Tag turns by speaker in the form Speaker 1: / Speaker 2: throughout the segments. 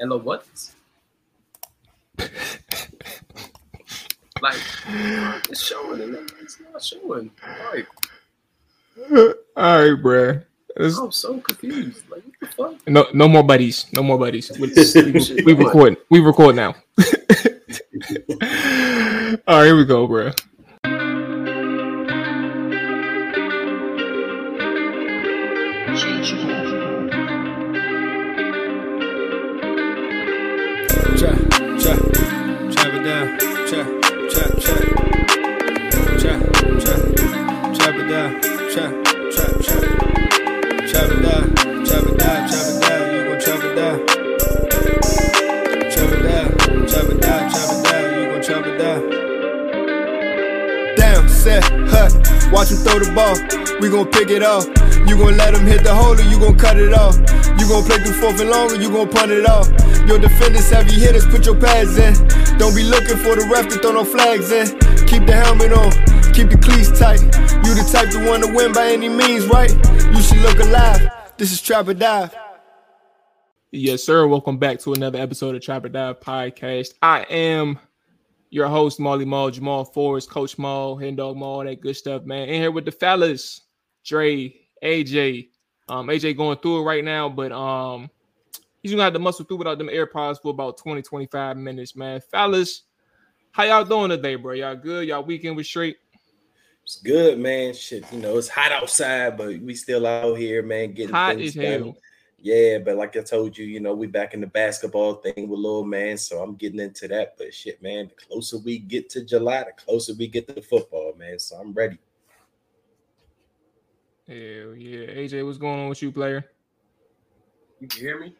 Speaker 1: Hello, what? like it's showing and then it's not showing. Like,
Speaker 2: all right, bro.
Speaker 1: I'm so confused. Like, what the fuck?
Speaker 2: No, no more buddies. No more buddies. We, we, we record. We record now. all right, here we go, bro.
Speaker 3: Watch him throw the ball. We gon' pick it off. You gon' let him hit the hole or you gon' cut it off. You gon' play through fourth and long or you gon' punt it off. Your defenders, heavy hitters, put your pads in. Don't be looking for the ref to throw no flags in. Keep the helmet on, keep the cleats tight. You the type to want to win by any means, right? You should look alive. This is Trap or Dive.
Speaker 2: Yes, sir. Welcome back to another episode of Trap or Dive Podcast. I am your host, Molly Mall, Jamal Forrest, Coach Mall, Hen Dog Mall, that good stuff, man. In here with the fellas, Dre, AJ. Um, AJ going through it right now, but um, he's gonna have to muscle through without them AirPods for about 20, 25 minutes, man. Fellas, how y'all doing today, bro? Y'all good? Y'all weekend was straight?
Speaker 4: It's good, man. Shit, you know, it's hot outside, but we still out here, man, getting
Speaker 2: hot things as hell. Done.
Speaker 4: Yeah, but like I told you, you know, we back in the basketball thing with little man, so I'm getting into that. But shit, man, the closer we get to July, the closer we get to the football, man. So I'm ready.
Speaker 2: Hell yeah, AJ, what's going on with you, player?
Speaker 1: You can hear me?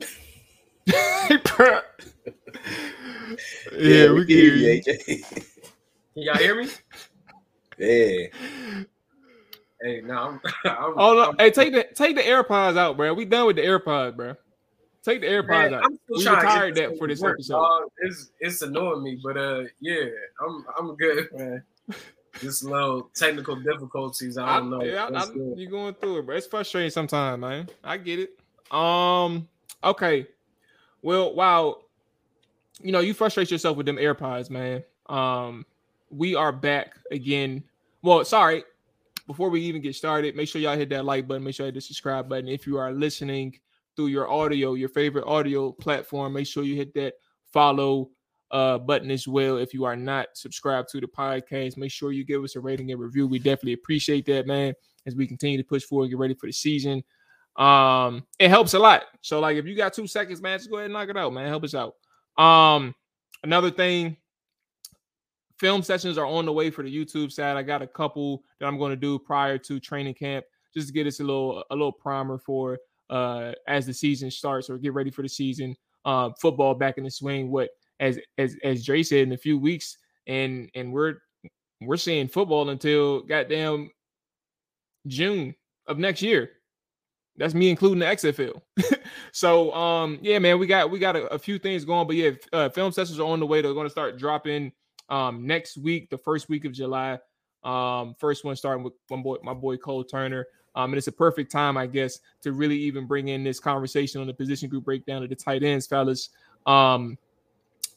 Speaker 2: yeah, yeah, we, we can hear you, AJ.
Speaker 1: Can y'all hear me?
Speaker 4: Yeah.
Speaker 1: Hey, no, I'm, I'm,
Speaker 2: oh no, I'm, hey, take the take the AirPods out, bro. We done with the AirPods, bro. Take the AirPods man, out. we retired that for this work, episode.
Speaker 1: Dog. It's it's annoying me, but uh, yeah, I'm I'm good, man. Just little technical difficulties. I don't know.
Speaker 2: Yeah, you're going through it, bro. It's frustrating sometimes, man. I get it. Um, okay. Well, wow. You know, you frustrate yourself with them AirPods, man. Um, we are back again. Well, sorry, before we even get started, make sure y'all hit that like button. Make sure you hit the subscribe button. If you are listening through your audio, your favorite audio platform, make sure you hit that follow uh, button as well. If you are not subscribed to the podcast, make sure you give us a rating and review. We definitely appreciate that, man, as we continue to push forward, get ready for the season. Um, it helps a lot. So, like, if you got two seconds, man, just go ahead and knock it out, man. Help us out. Um, another thing film sessions are on the way for the YouTube side. I got a couple that I'm going to do prior to training camp, just to get us a little a little primer for uh as the season starts or get ready for the season. Uh, football back in the swing. What as as as Dre said in a few weeks, and and we're we're seeing football until goddamn June of next year. That's me including the XFL. so um yeah, man, we got we got a, a few things going, but yeah, uh, film sessions are on the way. They're going to start dropping um, next week, the first week of July. Um, first one starting with my boy, my boy Cole Turner. Um, and it's a perfect time, I guess, to really even bring in this conversation on the position group breakdown of the tight ends, fellas. Um,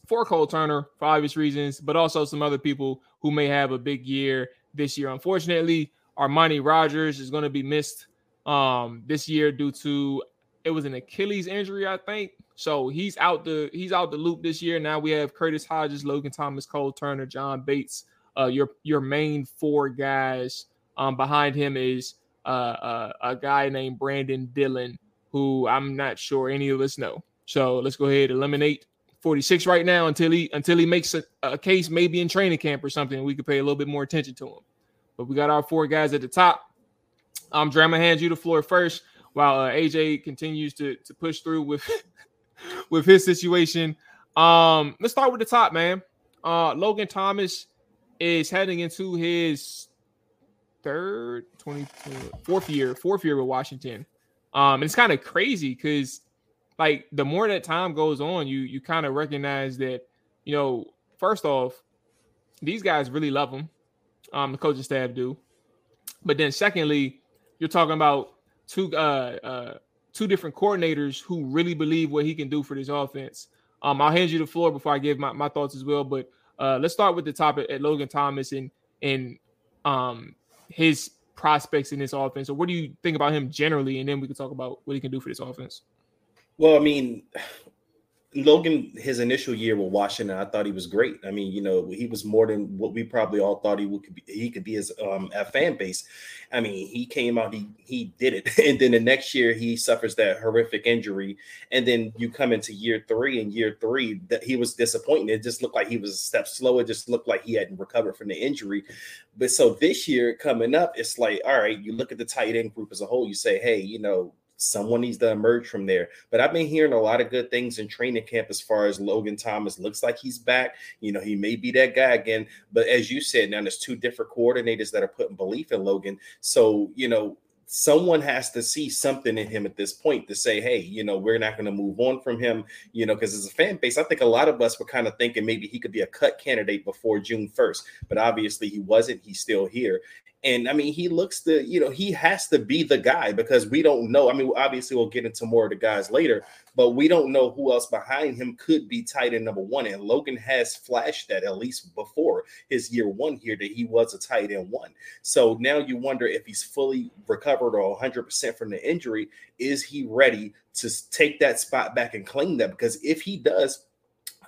Speaker 2: for Cole Turner, for obvious reasons, but also some other people who may have a big year this year. Unfortunately, Armani Rogers is going to be missed um, this year due to it was an Achilles injury, I think. So he's out the he's out the loop this year. Now we have Curtis Hodges, Logan Thomas, Cole Turner, John Bates. Uh, your your main four guys. Um, behind him is uh, uh, a guy named Brandon Dillon, who I'm not sure any of us know. So let's go ahead and eliminate 46 right now until he until he makes a, a case maybe in training camp or something. We could pay a little bit more attention to him. But we got our four guys at the top. Um, Drama hands you the floor first while uh, AJ continues to to push through with with his situation. Um, let's start with the top, man. Uh, Logan Thomas is heading into his third, 20, fourth year, fourth year with Washington. Um, it's kind of crazy because like the more that time goes on, you you kind of recognize that, you know, first off, these guys really love him. Um, the coaching staff do. But then secondly, you're talking about two uh uh two different coordinators who really believe what he can do for this offense. Um, I'll hand you the floor before I give my, my thoughts as well. But uh, let's start with the topic at Logan Thomas and and um his prospects in this offense. So what do you think about him generally? And then we can talk about what he can do for this offense.
Speaker 4: Well, I mean, Logan, his initial year with Washington, I thought he was great. I mean, you know, he was more than what we probably all thought he would be. He could be as um, a fan base. I mean, he came out, he he did it, and then the next year he suffers that horrific injury, and then you come into year three, and year three that he was disappointing. It just looked like he was a step slow. It just looked like he hadn't recovered from the injury. But so this year coming up, it's like, all right, you look at the tight end group as a whole. You say, hey, you know, someone needs to emerge from there. But I've been hearing a lot of good things in training camp as far as Logan Thomas looks like he's back. You know, he may be that guy again. But as you said, now there's two different coordinators that are putting belief in Logan. So, you know, someone has to see something in him at this point to say, hey, you know, we're not going to move on from him, you know, because as a fan base, I think a lot of us were kind of thinking maybe he could be a cut candidate before June 1st, but obviously he wasn't. He's still here. And I mean, he looks to, you know, he has to be the guy because we don't know. I mean, obviously, we'll get into more of the guys later, but we don't know who else behind him could be tight end number one. And Logan has flashed that at least before his year one here that he was a tight end one. So now you wonder if he's fully recovered or 100% from the injury. Is he ready to take that spot back and claim that? Because if he does,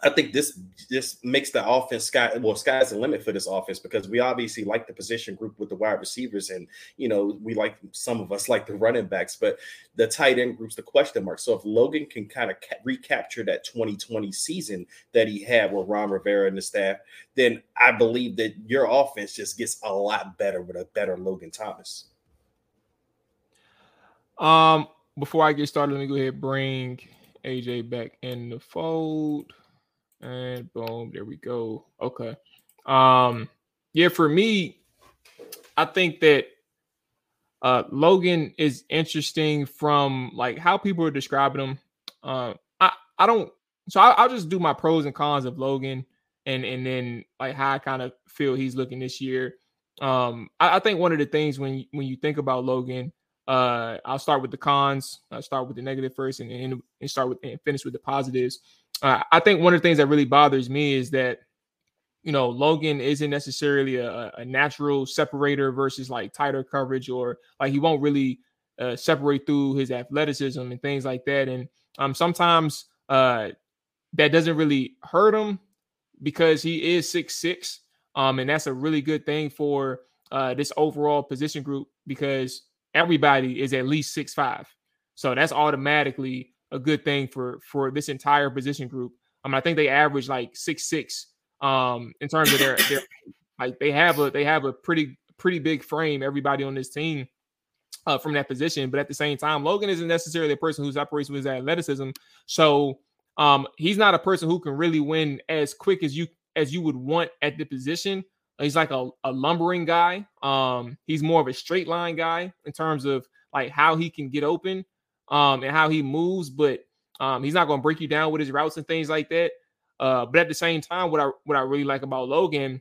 Speaker 4: I think this this makes the offense sky well sky's the limit for this offense because we obviously like the position group with the wide receivers and you know we like some of us like the running backs but the tight end groups the question mark so if Logan can kind of ca- recapture that 2020 season that he had with Ron Rivera and the staff then I believe that your offense just gets a lot better with a better Logan Thomas.
Speaker 2: Um before I get started let me go ahead bring AJ back in the fold. And boom, there we go. Okay. Um, yeah, for me, I think that uh Logan is interesting from like how people are describing him. Uh, I I don't so I, will just do my pros and cons of Logan and and then like how I kind of feel he's looking this year. Um, I, I, think one of the things when when you think about Logan, uh, I'll start with the cons. I'll start with the negative first, and and, and start with and finish with the positives. Uh, I think one of the things that really bothers me is that you know Logan isn't necessarily a, a natural separator versus like tighter coverage or like he won't really uh, separate through his athleticism and things like that. And um, sometimes uh, that doesn't really hurt him because he is six six, um, and that's a really good thing for uh, this overall position group because everybody is at least six five. So that's automatically a good thing for for this entire position group. I mean, I think they average like six six um in terms of their their like they have a they have a pretty pretty big frame. Everybody on this team uh, from that position, but at the same time, Logan isn't necessarily a person who operates with his athleticism. So um he's not a person who can really win as quick as you as you would want at the position. He's like a, a lumbering guy. Um, he's more of a straight line guy in terms of like how he can get open um, and how he moves, but um, he's not going to break you down with his routes and things like that. Uh, but at the same time, what I what I really like about Logan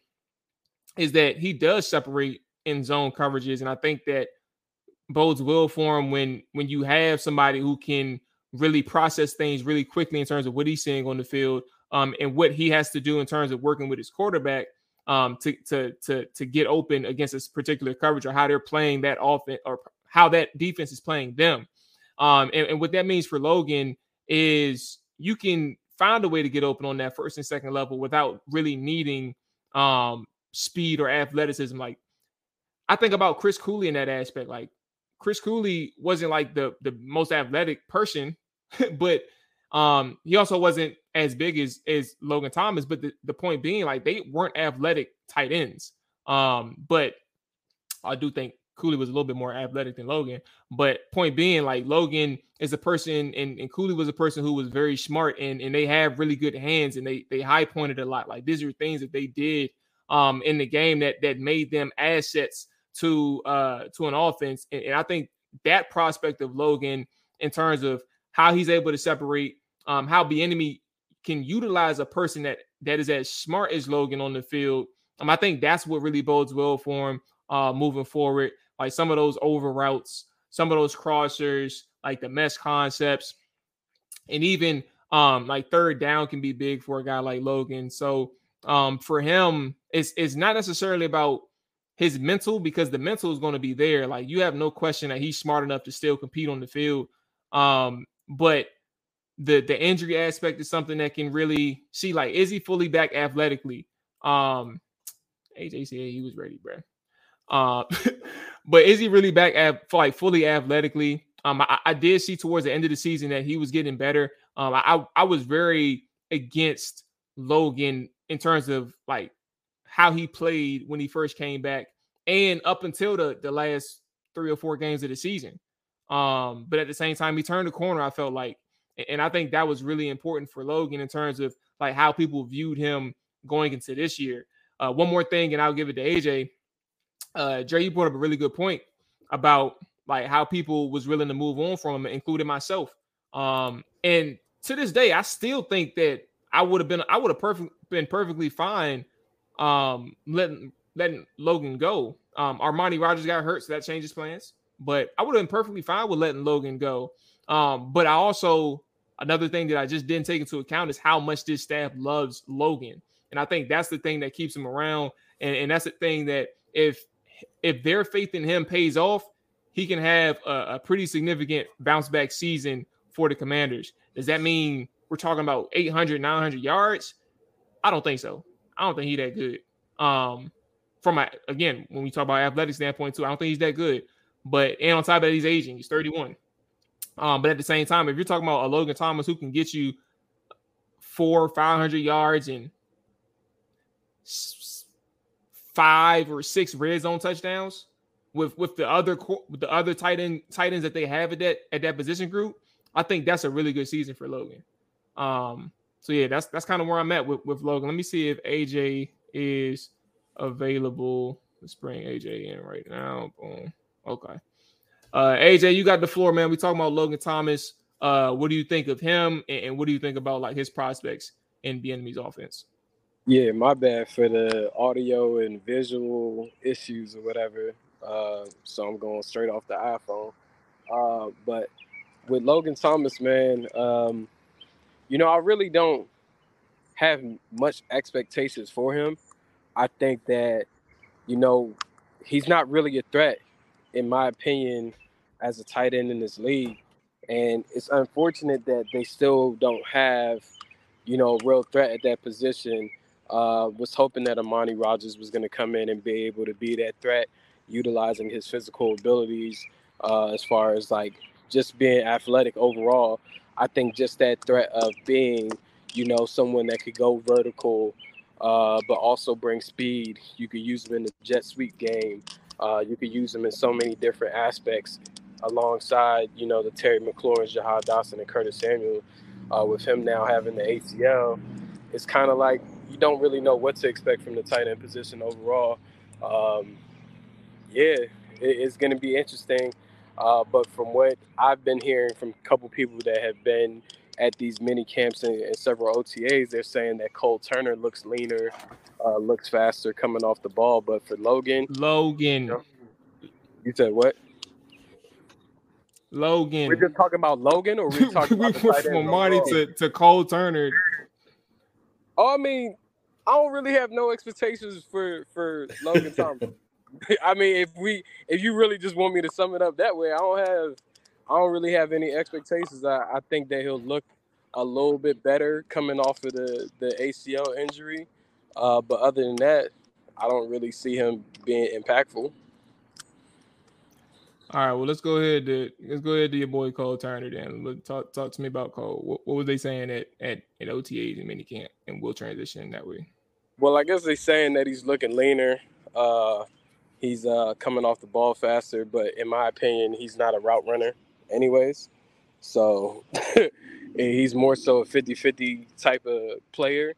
Speaker 2: is that he does separate in zone coverages, and I think that bodes well for him when when you have somebody who can really process things really quickly in terms of what he's seeing on the field um, and what he has to do in terms of working with his quarterback um, to to to to get open against this particular coverage or how they're playing that offense or how that defense is playing them. Um, and, and what that means for Logan is you can find a way to get open on that first and second level without really needing um speed or athleticism. Like I think about Chris Cooley in that aspect. Like Chris Cooley wasn't like the the most athletic person, but um he also wasn't as big as as Logan Thomas. But the, the point being, like they weren't athletic tight ends. Um, but I do think Cooley was a little bit more athletic than Logan. But point being, like Logan is a person, and, and Cooley was a person who was very smart, and and they have really good hands, and they they high pointed a lot. Like these are things that they did um in the game that that made them assets to uh to an offense, and, and I think that prospect of Logan in terms of how he's able to separate, um, how Bieniemy can utilize a person that that is as smart as Logan on the field. Um, I think that's what really bodes well for him uh, moving forward. Like some of those over routes, some of those crossers, like the mesh concepts, and even um like third down can be big for a guy like Logan. So um for him, it's it's not necessarily about his mental because the mental is going to be there. Like you have no question that he's smart enough to still compete on the field. Um, but the the injury aspect is something that can really see like is he fully back athletically? Um, AJ said he was ready, bro. Uh, but is he really back at like fully athletically? Um, I, I, did see towards the end of the season that he was getting better. Um, I I was very against Logan in terms of like how he played when he first came back and up until the the last three or four games of the season. Um, but at the same time, he turned the corner. I felt like, and I think that was really important for Logan in terms of like how people viewed him going into this year. Uh, one more thing, and I'll give it to AJ. Uh, Dre, you brought up a really good point about like how people was willing to move on from him, including myself. Um, and to this day, I still think that I would have been I would have perfect been perfectly fine um letting letting Logan go. Um Armani Rogers got hurt, so that changes plans. But I would have been perfectly fine with letting Logan go. Um, but I also another thing that I just didn't take into account is how much this staff loves Logan. And I think that's the thing that keeps him around. And, and that's the thing that if if their faith in him pays off, he can have a, a pretty significant bounce back season for the commanders. Does that mean we're talking about 800, 900 yards? I don't think so. I don't think he's that good. Um, from a, again, when we talk about athletic standpoint too, I don't think he's that good. But and on top of that, he's aging. He's 31. Um, but at the same time, if you're talking about a Logan Thomas who can get you four, five hundred yards and five or six red zone touchdowns with with the other with the other tight end tight ends that they have at that at that position group, I think that's a really good season for Logan. Um, so yeah, that's that's kind of where I'm at with, with Logan. Let me see if AJ is available. Let's bring AJ in right now. Boom. Okay. Uh, AJ, you got the floor, man. We talking about Logan Thomas. Uh, what do you think of him, and, and what do you think about like his prospects in Bieniemy's offense?
Speaker 5: Yeah, my bad for the audio and visual issues or whatever. Uh, so I'm going straight off the iPhone. Uh, but with Logan Thomas, man, um, you know, I really don't have much expectations for him. I think that, you know, he's not really a threat, in my opinion, as a tight end in this league. And it's unfortunate that they still don't have, you know, a real threat at that position. Uh, was hoping that Armani Rogers was going to come in and be able to be that threat, utilizing his physical abilities uh, as far as like just being athletic overall. I think just that threat of being, you know, someone that could go vertical, uh, but also bring speed. You could use them in the jet sweep game. Uh, you could use them in so many different aspects alongside, you know, the Terry McLaurin, Jahan Dotson, and Curtis Samuel. Uh, with him now having the ACL, it's kind of like you don't really know what to expect from the tight end position overall. Um, yeah, it, it's going to be interesting. Uh, but from what I've been hearing from a couple people that have been at these mini camps and, and several OTAs, they're saying that Cole Turner looks leaner, uh, looks faster coming off the ball. But for Logan,
Speaker 2: Logan,
Speaker 5: you, know, you said what?
Speaker 2: Logan.
Speaker 5: We're just talking about Logan, or we talking
Speaker 2: we
Speaker 5: about
Speaker 2: went from Marty to, to Cole Turner.
Speaker 5: Oh, I mean, I don't really have no expectations for for Logan Thomas. I mean, if we if you really just want me to sum it up that way, I don't have I don't really have any expectations. I, I think that he'll look a little bit better coming off of the the ACL injury. Uh, but other than that, I don't really see him being impactful.
Speaker 2: All right, well let's go ahead to let's go ahead to your boy Cole Turner then. Look, talk talk to me about Cole. What, what was they saying at at, at OTAs and minicamp, and we'll transition that way.
Speaker 5: Well, I guess they're saying that he's looking leaner. Uh, he's uh, coming off the ball faster, but in my opinion, he's not a route runner, anyways. So he's more so a 50 50 type of player.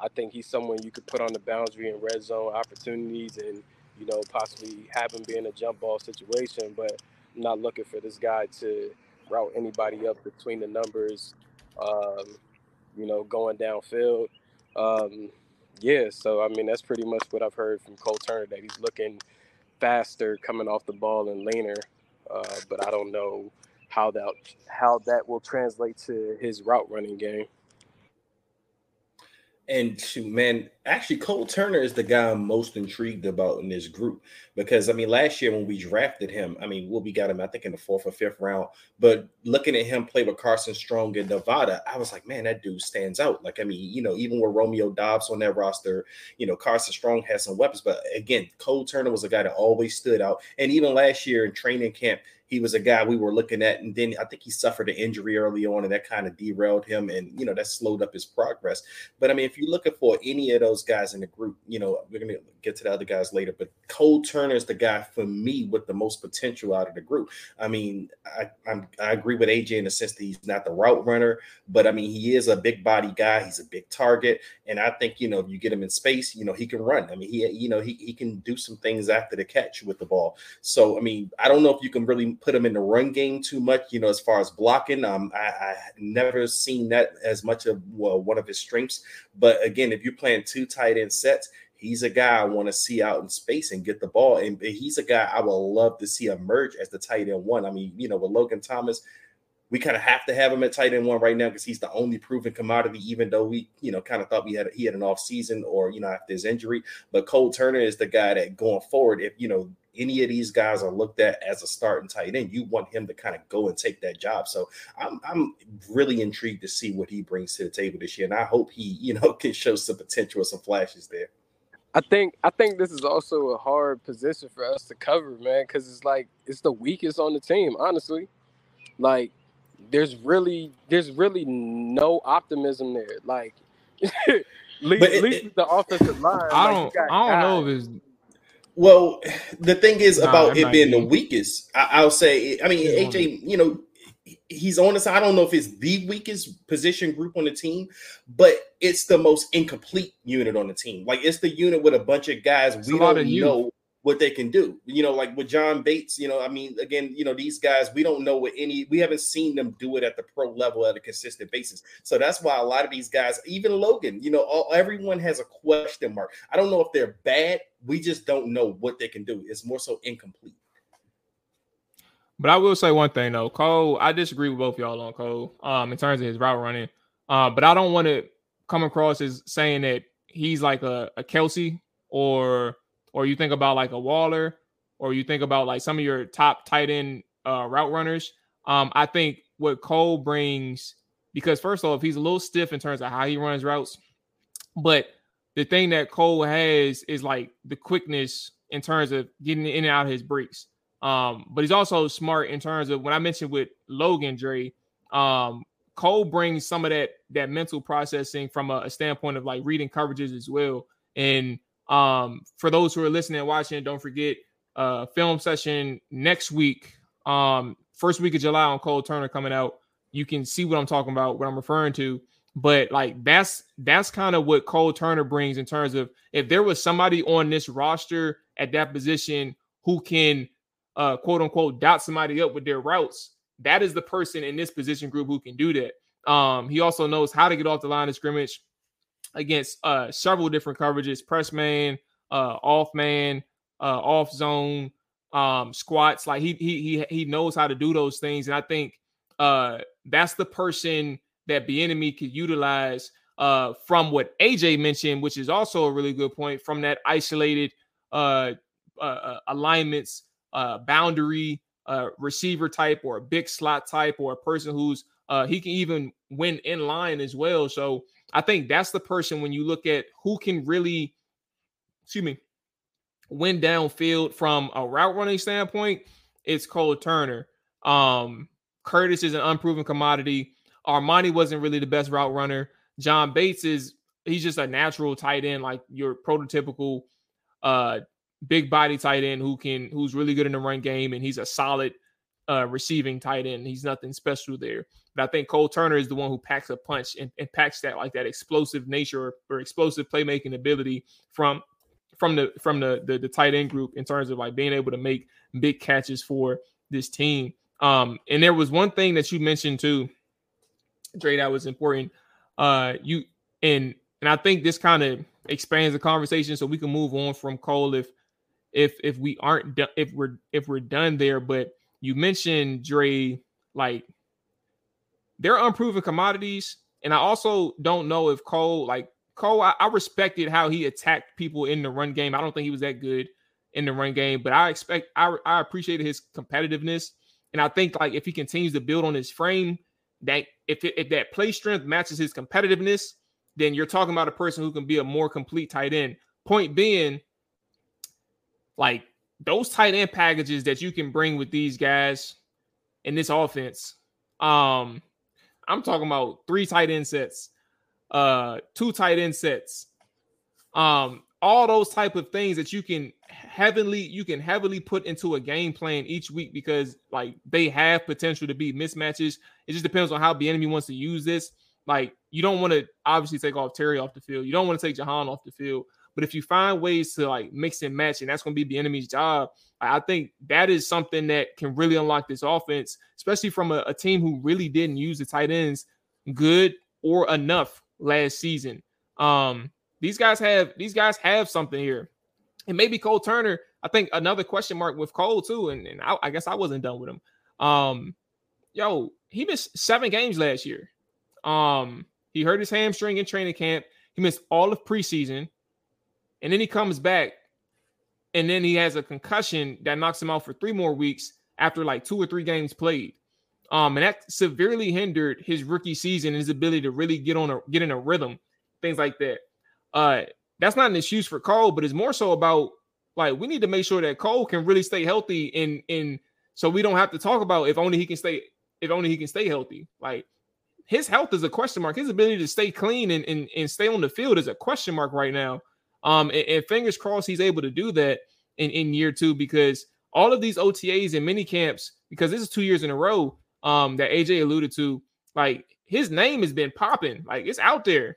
Speaker 5: I think he's someone you could put on the boundary and red zone opportunities and, you know, possibly have him be in a jump ball situation. But I'm not looking for this guy to route anybody up between the numbers, um, you know, going downfield. Um, yeah, so I mean, that's pretty much what I've heard from Cole Turner that he's looking faster coming off the ball and leaner. Uh, but I don't know how that how that will translate to his route running game.
Speaker 4: And shoot, man, actually, Cole Turner is the guy I'm most intrigued about in this group because I mean, last year when we drafted him, I mean, well, we got him, I think, in the fourth or fifth round. But looking at him play with Carson Strong in Nevada, I was like, man, that dude stands out. Like, I mean, you know, even with Romeo Doubs on that roster, you know, Carson Strong has some weapons. But again, Cole Turner was a guy that always stood out. And even last year in training camp, he was a guy we were looking at, and then I think he suffered an injury early on, and that kind of derailed him, and you know that slowed up his progress. But I mean, if you're looking for any of those guys in the group, you know we're gonna get to the other guys later, but Cole Turner is the guy for me with the most potential out of the group. I mean, I I'm, i agree with AJ in the sense that he's not the route runner, but I mean he is a big body guy. He's a big target, and I think you know if you get him in space, you know he can run. I mean he you know he he can do some things after the catch with the ball. So I mean I don't know if you can really put him in the run game too much, you know, as far as blocking. Um, I, I never seen that as much of well, one of his strengths. But again, if you're playing two tight end sets, he's a guy I want to see out in space and get the ball. And he's a guy I would love to see emerge as the tight end one. I mean, you know, with Logan Thomas, we kind of have to have him at tight end one right now because he's the only proven commodity, even though we, you know, kind of thought we had he had an off season or you know after his injury. But Cole Turner is the guy that going forward, if you know any of these guys are looked at as a starting tight end, you want him to kind of go and take that job. So I'm I'm really intrigued to see what he brings to the table this year, and I hope he you know can show some potential, some flashes there.
Speaker 5: I think I think this is also a hard position for us to cover, man, because it's like it's the weakest on the team, honestly. Like there's really there's really no optimism there. Like at least,
Speaker 2: at least the offensive line. I don't I don't know if it's
Speaker 4: well, the thing is nah, about it being be. the weakest. I, will say, I mean, AJ, you know, he's on the side. I don't know if it's the weakest position group on the team, but it's the most incomplete unit on the team. Like it's the unit with a bunch of guys it's we don't know what they can do. You know, like with John Bates, you know, I mean, again, you know, these guys, we don't know what any, we haven't seen them do it at the pro level at a consistent basis. So that's why a lot of these guys, even Logan, you know, all, everyone has a question mark. I don't know if they're bad. We just don't know what they can do. It's more so incomplete.
Speaker 2: But I will say one thing though, Cole. I disagree with both y'all on Cole, um, in terms of his route running. Uh, but I don't want to come across as saying that he's like a, a Kelce or or you think about like a Waller, or you think about like some of your top tight end uh, route runners. Um, I think what Cole brings, because first of all, if he's a little stiff in terms of how he runs routes, but the thing that Cole has is like the quickness in terms of getting in and out of his breaks. Um, but he's also smart in terms of when I mentioned with Logan Dre, um, Cole brings some of that that mental processing from a, a standpoint of like reading coverages as well. And um, for those who are listening and watching, don't forget uh film session next week. Um, first week of July on Cole Turner coming out. You can see what I'm talking about, what I'm referring to. But like that's that's kind of what Cole Turner brings in terms of if there was somebody on this roster at that position who can uh quote unquote dot somebody up with their routes, that is the person in this position group who can do that. Um, he also knows how to get off the line of scrimmage against uh, several different coverages: press man, uh, off man, uh, off zone, um, squats. Like he he he he knows how to do those things, and I think uh, that's the person that Bieniemy could utilize uh, from what AJ mentioned, which is also a really good point from that isolated uh, uh, uh alignments, uh, boundary uh, receiver type, or a big slot type, or a person who's uh, he can even win in line as well. So I think that's the person when you look at who can really, excuse me, win downfield from a route running standpoint, it's Cole Turner. Um, Curtis is an unproven commodity. Armani wasn't really the best route runner. John Bates is he's just a natural tight end, like your prototypical uh big body tight end who can who's really good in the run game and he's a solid uh receiving tight end. He's nothing special there. But I think Cole Turner is the one who packs a punch and, and packs that like that explosive nature or, or, explosive playmaking ability from from the from the, the the tight end group in terms of like being able to make big catches for this team. Um, and there was one thing that you mentioned too, Dre, that was important. Uh, you and and I think this kind of expands the conversation so we can move on from Cole if if if we aren't if we're if we're done there. But you mentioned Dre like they're unproven commodities. And I also don't know if Cole, like Cole, I, I, respected how he attacked people in the run game. I don't think he was that good in the run game, but I expect I, I appreciated his competitiveness. And I think like if he continues to build on his frame, that if it, if that play strength matches his competitiveness, then you're talking about a person who can be a more complete tight end. Point being, like those tight end packages that you can bring with these guys in this offense. Um, I'm talking about three tight end sets, uh, two tight end sets, um, all those type of things that you can heavily you can heavily put into a game plan each week because like they have potential to be mismatches. It just depends on how Bieniemy wants to use this. Like you don't want to obviously take off Terry off the field. You don't want to take Jahan off the field. But if you find ways to like mix and match, and that's going to be Bieniemy's job, I think that is something that can really unlock this offense, especially from a, a team who really didn't use the tight ends good or enough last season. Um, these guys have these guys have something here, and maybe Cole Turner. I think another question mark with Cole too, and, and I, I guess I wasn't done with him. Um, yo, he missed seven games last year. Um, he hurt his hamstring in training camp. He missed all of preseason and then he comes back and then he has a concussion that knocks him out for three more weeks after like two or three games played. Um, and that severely hindered his rookie season and his ability to really get on a get in a rhythm, things like that. Uh, that's not an excuse for Cole, but it's more so about like we need to make sure that Cole can really stay healthy in in so we don't have to talk about if only he can stay if only he can stay healthy. Like his health is a question mark. His ability to stay clean and, and, and stay on the field is a question mark right now. Um, and, and, fingers crossed he's able to do that in, in year two because all of these OTAs and mini camps, because this is two years in a row, um, that AJ alluded to, like his name has been popping, like it's out there,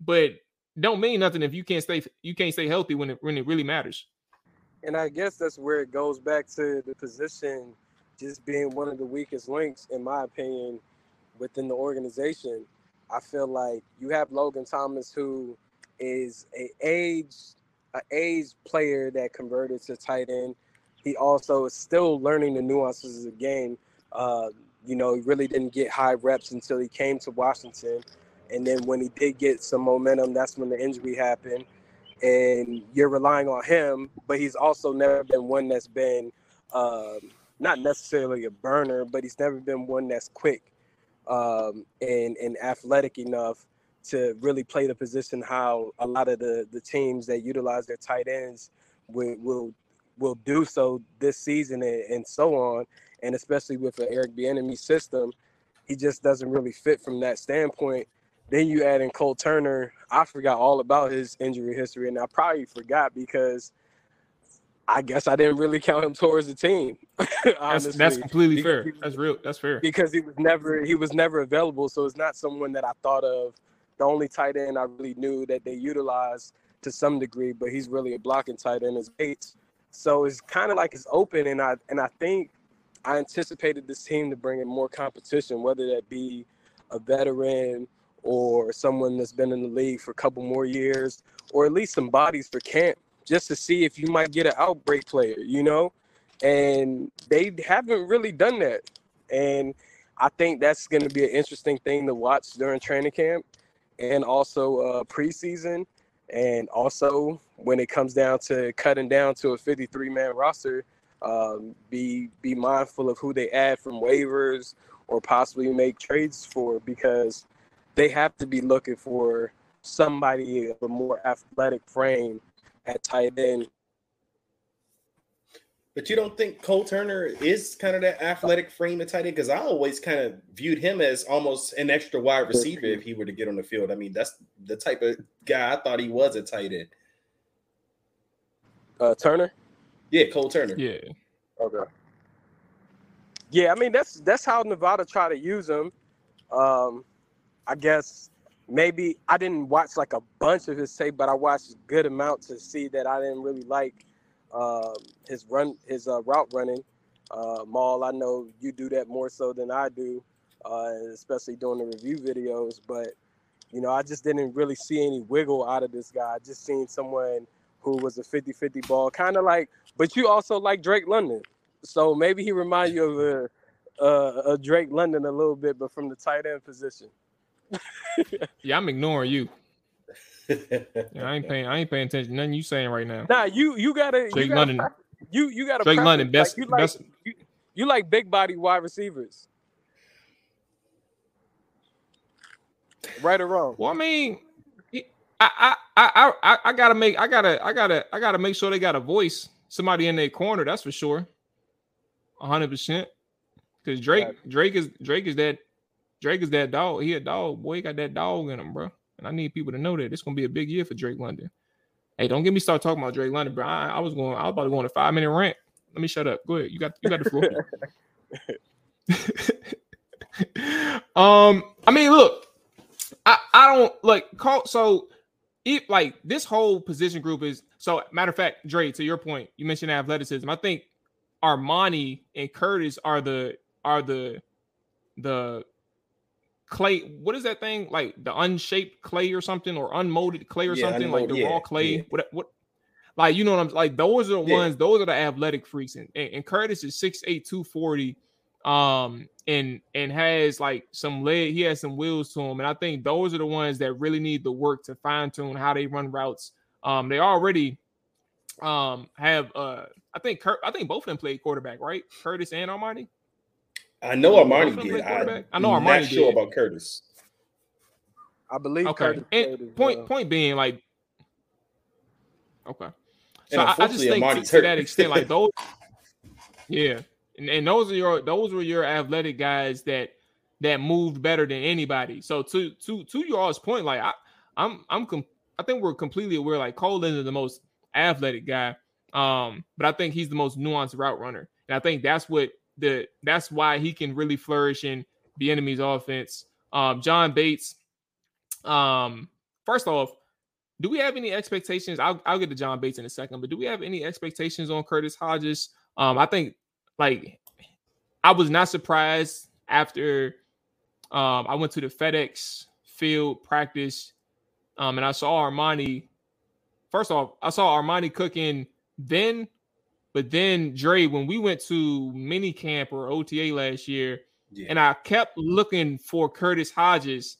Speaker 2: but don't mean nothing if you can't stay you can't stay healthy when it when it really matters.
Speaker 5: And I guess that's where it goes back to the position just being one of the weakest links, in my opinion, within the organization. I feel like you have Logan Thomas who is a age a age player that converted to tight end. He also is still learning the nuances of the game. Uh, you know, he really didn't get high reps until he came to Washington. And then when he did get some momentum, that's when the injury happened. And you're relying on him, but he's also never been one that's been um, not necessarily a burner, but he's never been one that's quick um, and, and athletic enough to really play the position how a lot of the the teams that utilize their tight ends will will, will do so this season and, and so on. And especially with the Eric Bieniemy system, he just doesn't really fit from that standpoint. Then you add in Cole Turner. I forgot all about his injury history, and I probably forgot because I guess I didn't really count him towards the team.
Speaker 2: that's, that's, completely fair. that's real. That's fair.
Speaker 5: Because he was never he was never available, so it's not someone that I thought of the only tight end I really knew that they utilized to some degree, but he's really a blocking tight end is Bates. So it's kind of like it's open, and I and I think I anticipated this team to bring in more competition, whether that be a veteran or someone that's been in the league for a couple more years, or at least some bodies for camp, just to see if you might get an outbreak player, you know. And they haven't really done that, and I think that's going to be an interesting thing to watch during training camp and also uh, preseason. And also, when it comes down to cutting down to a 53 man roster, um, be be mindful of who they add from waivers or possibly make trades for because they have to be looking for somebody of a more athletic frame at tight end
Speaker 4: but you don't think Cole Turner is kind of that athletic frame of tight end? Because I always kind of viewed him as almost an extra wide receiver if he were to get on the field. I mean, that's the type of guy I thought he was a tight end.
Speaker 5: Uh, Turner.
Speaker 4: Yeah, Cole Turner.
Speaker 2: Yeah.
Speaker 5: Okay. Yeah, I mean that's that's how Nevada tried to use him. Um, I guess maybe I didn't watch like a bunch of his tape, but I watched a good amount to see that I didn't really like um, his run, his uh, route running. Uh, Maul, I know you do that more so than I do, uh, especially doing the review videos. But you know, I just didn't really see any wiggle out of this guy. I just seen someone who was a 50-50 ball, kind of like. But you also like Drake London, so maybe he remind you of a uh, a Drake London a little bit, but from the tight end position.
Speaker 2: Yeah, I'm ignoring you. Yeah, I ain't paying. I ain't paying attention to nothing you saying right now.
Speaker 5: Nah, you you gotta
Speaker 2: Drake
Speaker 5: you gotta
Speaker 2: London.
Speaker 5: you you gotta
Speaker 2: Drake London,
Speaker 5: like,
Speaker 2: best-
Speaker 5: you like
Speaker 2: best-
Speaker 5: you, you like big body wide receivers. Right or wrong?
Speaker 2: Well, I mean, I, I, I, I, I gotta make, I gotta, I gotta, I gotta make sure they got a voice, somebody in their corner. That's for sure, hundred percent. Because Drake, Drake is Drake is that Drake is that dog. He a dog, boy. He got that dog in him, bro. And I need people to know that it's gonna be a big year for Drake London. Hey, don't get me start talking about Drake London, bro. I, I was going, I was about to go on a five minute rant. Let me shut up. Go ahead. You got, you got the floor. um, I mean, look, I, I don't like call so it like this whole position group is so matter of fact, Dre, to your point, you mentioned athleticism. I think Armani and Curtis are the are the the clay. What is that thing like the unshaped clay or something or unmolded clay or
Speaker 4: Yeah,
Speaker 2: something like the
Speaker 4: unmolded,
Speaker 2: raw clay?
Speaker 4: yeah.
Speaker 2: What what like you know what I'm like those are the
Speaker 4: Yeah.
Speaker 2: ones, those are the athletic freaks. And, and, Curtis is 6'8, 240 um and and has like some leg he has some wheels to him and i think those are the ones that really need the work to fine tune how they run routes um they already um have uh i think Kurt, i think both of them played quarterback right curtis and armani
Speaker 4: I know Armani did.
Speaker 2: play
Speaker 4: I,
Speaker 2: quarterback? I know
Speaker 4: I'm
Speaker 2: Armani
Speaker 4: not sure
Speaker 2: did.
Speaker 4: about Curtis.
Speaker 5: I believe.
Speaker 2: okay
Speaker 5: Curtis
Speaker 2: and point
Speaker 5: well.
Speaker 2: point being like okay so
Speaker 4: And
Speaker 2: I, I just think to, to that extent like those yeah and, and those are your those were your athletic guys that that moved better than anybody so to to to your all's point like i i'm i'm com- i think we're completely aware like Colin is the most athletic guy um but i think he's the most nuanced route runner and i think that's what the that's why he can really flourish in Bieniemy's offense um john bates um first off do we have any expectations? I'll, I'll get to John Bates in a second, but do we have any expectations on Curtis Hodges? Um, I think like I was not surprised after um I went to the FedEx field practice um and I saw Armani. First off, I saw Armani cooking then, but then Dre, when we went to mini camp or OTA last year,
Speaker 4: Yeah.
Speaker 2: and I kept looking for Curtis Hodges,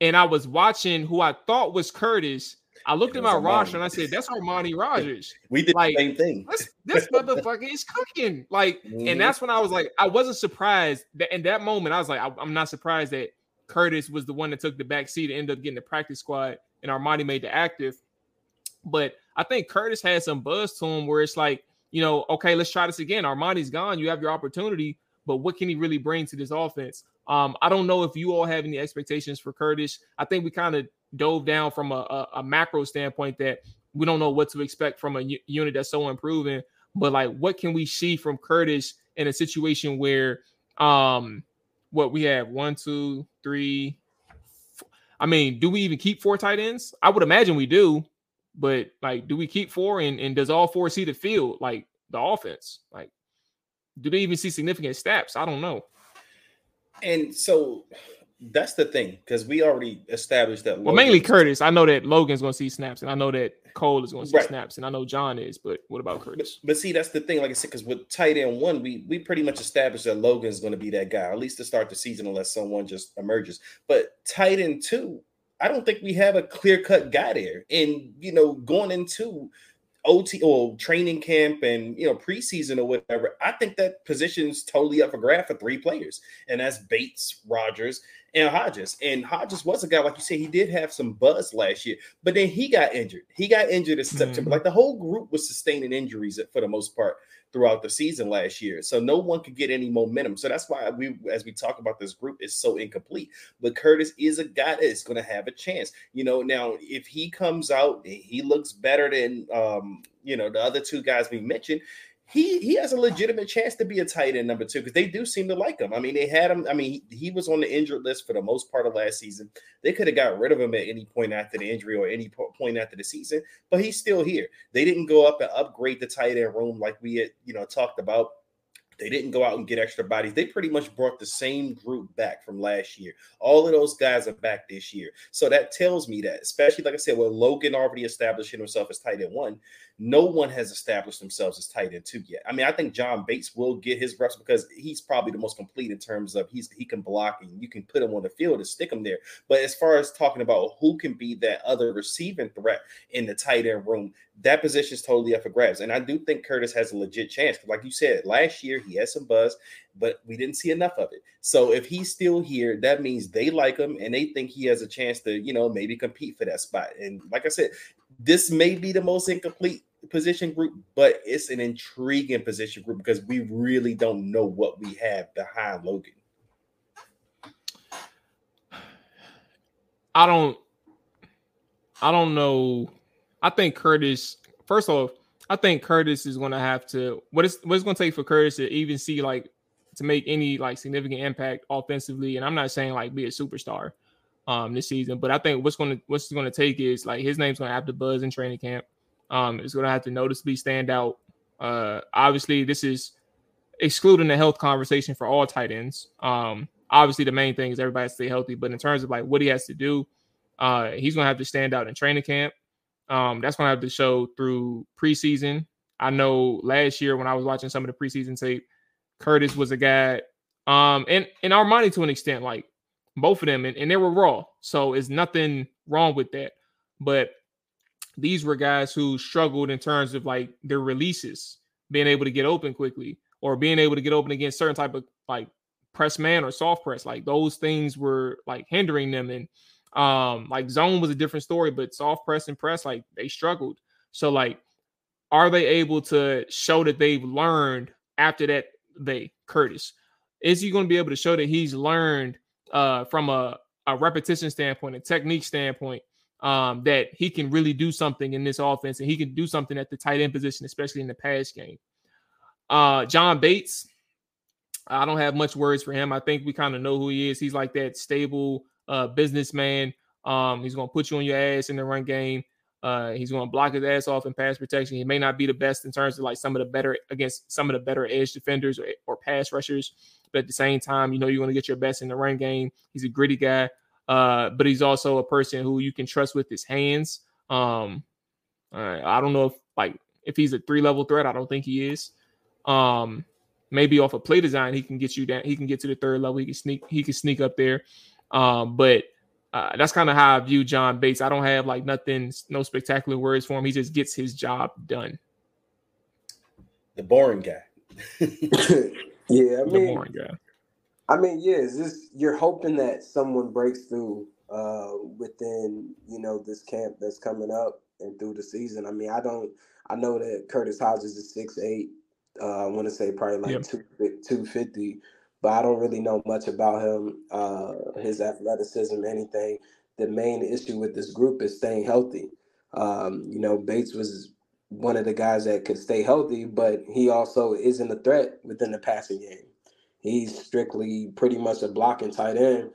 Speaker 2: and I was watching who I thought was Curtis. I looked at my roster and I said, "That's Armani Rogers.
Speaker 4: we did
Speaker 2: like,
Speaker 4: the same thing.
Speaker 2: This this motherfucker is cooking." Like,
Speaker 4: Mhm.
Speaker 2: and that's when I was like, I wasn't surprised that in that moment. I was like, I, am not surprised that Curtis was the one that took the back seat and ended up getting the practice squad, and Armani made the active. But I think Curtis had some buzz to him where it's like, you know, okay, let's try this again. Armani's gone. You have your opportunity, but what can he really bring to this offense? Um, I don't know if you all have any expectations for Curtis. I think we kind of dove down from a, a, a macro standpoint that we don't know what to expect from a u- unit that's so improving. But like, what can we see from Curtis in a situation where, um, what we have one, two, three? I mean, do we even keep four tight ends? I would imagine we do, but like, do we keep four? And and does all four see the field like the offense? Like, do they even see significant steps? I don't know.
Speaker 4: And so that's the thing because we already established that.
Speaker 2: Well, mainly Curtis. I know that Logan's going to see snaps, and I know that Cole is going to see
Speaker 4: Right.
Speaker 2: snaps, and I know John is. But what about
Speaker 4: But,
Speaker 2: Curtis?
Speaker 4: but see, that's the thing. Like I said, because with tight end one, we we pretty much established that Logan's going to be that guy, at least to start the season, unless someone just emerges. But tight end two, I don't think we have a clear cut guy there. And you know, going into OT or training camp and you know preseason or whatever, I think that position's totally up for grab for three players, and that's Bates, Rogers, and Hodges. And Hodges was a guy, like you said, he did have some buzz last year, but then he got injured. He got injured in September.
Speaker 2: Mhm.
Speaker 4: Like the whole group was sustaining injuries for the most part throughout the season last year. So no one could get any momentum. So that's why we, as we talk about this group, is so incomplete. But Curtis is a guy that is going to have a chance. You know, now if he comes out, he looks better than um, you know, the other two guys we mentioned. He he has a legitimate chance to be a tight end number two because they do seem to like him. I mean, they had him. I mean, he, he was on the injured list for the most part of last season. They could have got rid of him at any point after the injury or any point after the season, but he's still here. They didn't go up and upgrade the tight end room like we had, you know, talked about. They didn't go out and get extra bodies. They pretty much brought the same group back from last year. All of those guys are back this year. So that tells me that, especially like I said, with Logan already establishing himself as tight end one, no one has established themselves as tight end two yet. I mean, I think John Bates will get his reps because he's probably the most complete in terms of he's he can block and you can put him on the field and stick him there. But as far as talking about who can be that other receiving threat in the tight end room, that position is totally up for grabs. And I do think Curtis has a legit chance. Like you said, last year he had some buzz, but we didn't see enough of it. So if he's still here, that means they like him and they think he has a chance to, you know, maybe compete for that spot. And like I said, this may be the most incomplete position group, but it's an intriguing position group because we really don't know what we have behind Logan.
Speaker 2: I don't I don't know. I think Curtis, first off, I think Curtis is gonna have to what is what it's gonna take for Curtis to even see like to make any like significant impact offensively. And I'm not saying like be a superstar um this season, but I think what's gonna what's gonna take is like his name's gonna have to buzz in training camp. Um, it's gonna have to noticeably stand out. Uh obviously this is excluding the health conversation for all tight ends. Um, obviously the main thing is everybody stay healthy, but in terms of like what he has to do, uh, he's gonna have to stand out in training camp. Um, that's gonna have to show through preseason. I know last year when I was watching some of the preseason tape, Curtis was a guy, um, and and Armani to an extent, like both of them, and, and they were raw. So it's nothing wrong with that. But these were guys who struggled in terms of like their releases, being able to get open quickly, or being able to get open against certain type of like press man or soft press. Like those things were like hindering them. And um, like zone was a different story, but soft press and press, like they struggled. So like, are they able to show that they've learned after that? They Curtis is he going to be able to show that he's learned uh, from a, a repetition standpoint, a technique standpoint, um, that he can really do something in this offense and he can do something at the tight end position, especially in the pass game. Uh, John Bates, I don't have much words for him. I think we kind of know who he is. He's like that stable uh, businessman. Um, he's going to put you on your ass in the run game. Uh, he's going to block his ass off in pass protection. He may not be the best in terms of like some of the better against some of the better edge defenders or, or pass rushers, but at the same time, you know, you're going to get your best in the run game. He's a gritty guy, uh, but he's also a person who you can trust with his hands. Um, uh, I don't know if like if he's a three level threat. I don't think he is. Um, maybe off a of play design, he can get you down. He can get to the third level. He can sneak. He can sneak up there. Um, but uh, that's kind of how I view John Bates. I don't have like nothing, no spectacular words for him. He just gets his job done.
Speaker 4: The boring guy.
Speaker 5: yeah, I mean, the boring guy. I mean, yeah, it's just you're hoping that someone breaks through uh, within you know this camp that's coming up and through the season. I mean, I don't. I know that Curtis Hodges is six eight. Uh, I want to say probably like yep. two two fifty but I don't really know much about him, uh, his athleticism, anything. The main issue with this group is staying healthy. Um, you know, Bates was one of the guys that could stay healthy, but he also isn't a threat within the passing game. He's strictly pretty much a blocking tight end.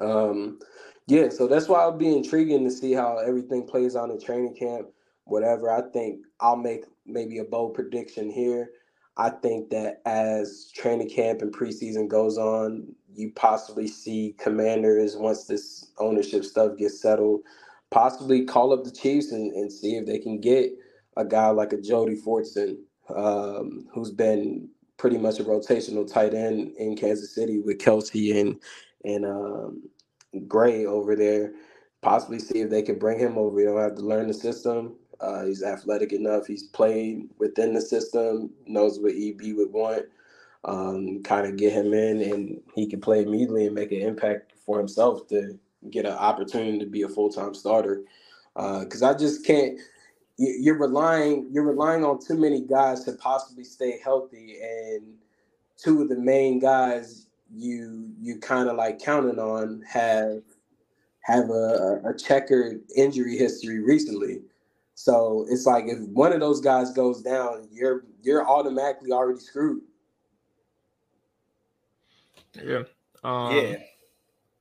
Speaker 5: Um, yeah, so that's why it'll be intriguing to see how everything plays out in training camp. Whatever, I think I'll make maybe a bold prediction here. I think that as training camp and preseason goes on, you possibly see commanders once this ownership stuff gets settled, possibly call up the Chiefs and, and see if they can get a guy like a Jody Fortson, um, who's been pretty much a rotational tight end in Kansas City with Kelce and and um, Gray over there. Possibly see if they can bring him over. You don't have to learn the system. Uh, he's athletic enough. He's played within the system, knows what EB would want. Um, kind of get him in, and he can play immediately and make an impact for himself to get an opportunity to be a full time starter. Because uh, I just can't. You're relying you're relying on too many guys to possibly stay healthy, and two of the main guys you you kind of like counting on have have a, a checkered injury history recently. So it's like if one of those guys goes down, you're you're automatically already screwed.
Speaker 2: Yeah. Um, yeah.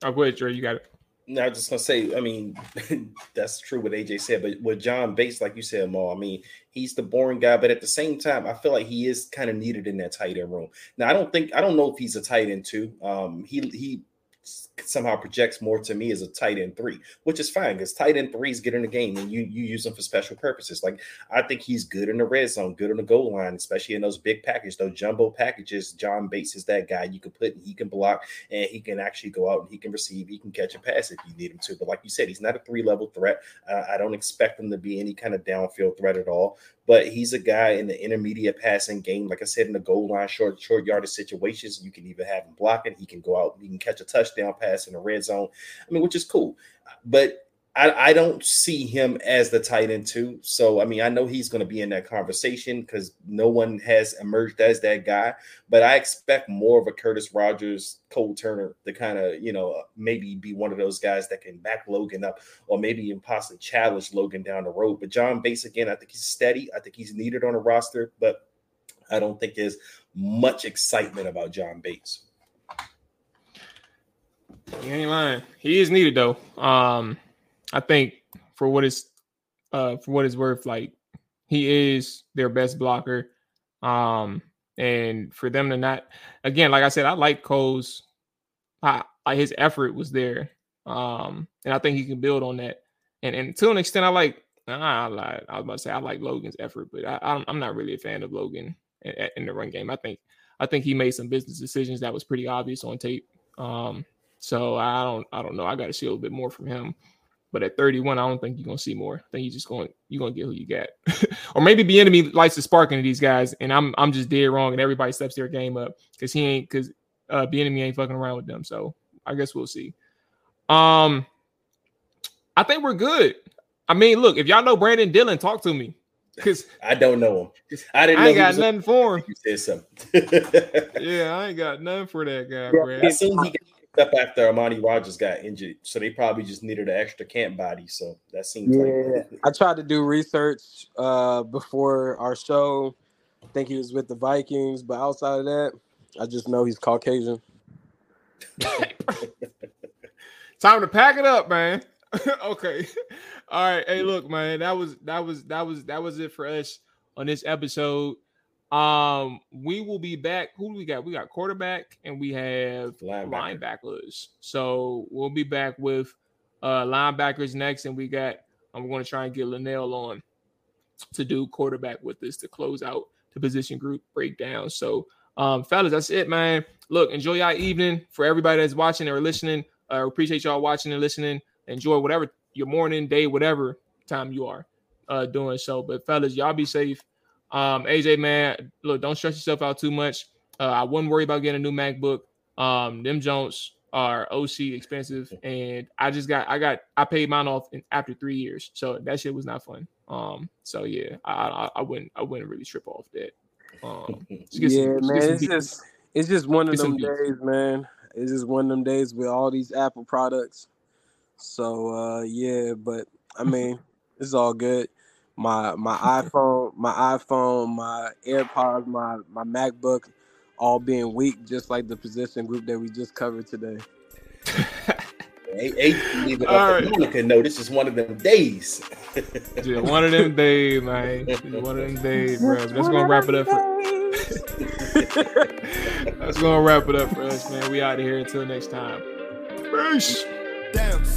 Speaker 2: Oh, go ahead, Dre. You got it.
Speaker 4: No, I was just gonna say. I mean, that's true what AJ said, but with John Bates, like you said, Mo. I mean, he's the boring guy, but at the same time, I feel like he is kind of needed in that tight end room. Now, I don't think I don't know if he's a tight end too. Um, he he somehow projects more to me as a tight end three, which is fine because tight end threes get in the game and you you use them for special purposes. Like I think he's good in the red zone, good on the goal line, especially in those big packages, those jumbo packages. John Bates is that guy you can put, he can block, and he can actually go out and he can receive, he can catch a pass if you need him to. But like you said, he's not a three level threat. Uh, I don't expect him to be any kind of downfield threat at all but he's a guy in the intermediate passing game. Like I said, in the goal line, short, short yardage situations, you can even have him blocking. He can go out, he can catch a touchdown pass in the red zone. I mean, which is cool. But I, I don't see him as the tight end too. So I mean, I know he's going to be in that conversation because no one has emerged as that guy. But I expect more of a Curtis Rogers, Cole Turner to kind of you know uh, maybe be one of those guys that can back Logan up, or maybe even possibly challenge Logan down the road. But John Bates again, I think he's steady. I think he's needed on a roster, but I don't think there's much excitement about John Bates.
Speaker 2: You ain't lying. He is needed though. Um, I think for what is uh for what is worth, like he is their best blocker. Um, and for them to not again, like I said, I like Cole's I, I his effort was there. Um, and I think he can build on that. And and to an extent, I like I, lied. I was about to say I like Logan's effort, but I, I'm not really a fan of Logan in, in the run game. I think I think he made some business decisions that was pretty obvious on tape. Um, so I don't I don't know. I got to see a little bit more from him. But at 31, I don't think you're gonna see more. I think you're just going you're gonna get who you got. or maybe Bieniemy lights the spark into these guys, and I'm I'm just dead wrong, and everybody steps their game up because he ain't because uh Bieniemy ain't fucking around with them. So I guess we'll see. Um I think we're good. I mean, look, if y'all know Brandon Dillon, talk to me. Cause
Speaker 4: I don't know him. I
Speaker 2: didn't. I ain't got nothing for him.
Speaker 4: You said something.
Speaker 2: yeah, I ain't got nothing for that guy, Brad.
Speaker 4: I he got up after Armani Rogers got injured, so they probably just needed an extra camp body. So that seems
Speaker 5: yeah.
Speaker 4: Like-
Speaker 5: I tried to do research uh, before our show. I think he was with the Vikings, but outside of that, I just know he's Caucasian.
Speaker 2: Time to pack it up, man. okay. All right. Hey, look, man. That was that was that was that was it for us on this episode. Um, we will be back. Who do we got? We got quarterback and we have Linebacker. linebackers. So we'll be back with uh linebackers next, and we got I'm going to try and get Linnell on to do quarterback with us to close out the position group breakdown. So, um, fellas, that's it, man. Look, enjoy your evening for everybody that's watching or listening. I uh, appreciate y'all watching and listening. Enjoy whatever your morning, day, whatever time you are uh doing so. But fellas, y'all be safe. Um, AJ, man, look, don't stress yourself out too much. Uh, I wouldn't worry about getting a new MacBook. Um, them Jones are OC expensive, and I just got, I got, I paid mine off in, after three years, so that shit was not fun. Um, so yeah, I, I, I wouldn't, I wouldn't really trip off that. Um,
Speaker 5: yeah, some, man, it's just, it's just one of them days, man. It's just one of them days with all these Apple products. So uh, yeah, but I mean, it's all good my my iPhone, my iPhone, my AirPods, my my MacBook, all being weak, just like the position group that we just covered today.
Speaker 4: Hey, leave all right. Monica know this is one of them days.
Speaker 2: yeah, one of them days, man. One of them days, bro. That's gonna wrap it up. For... That's gonna wrap it up for us, man. We out of here until next time. Peace.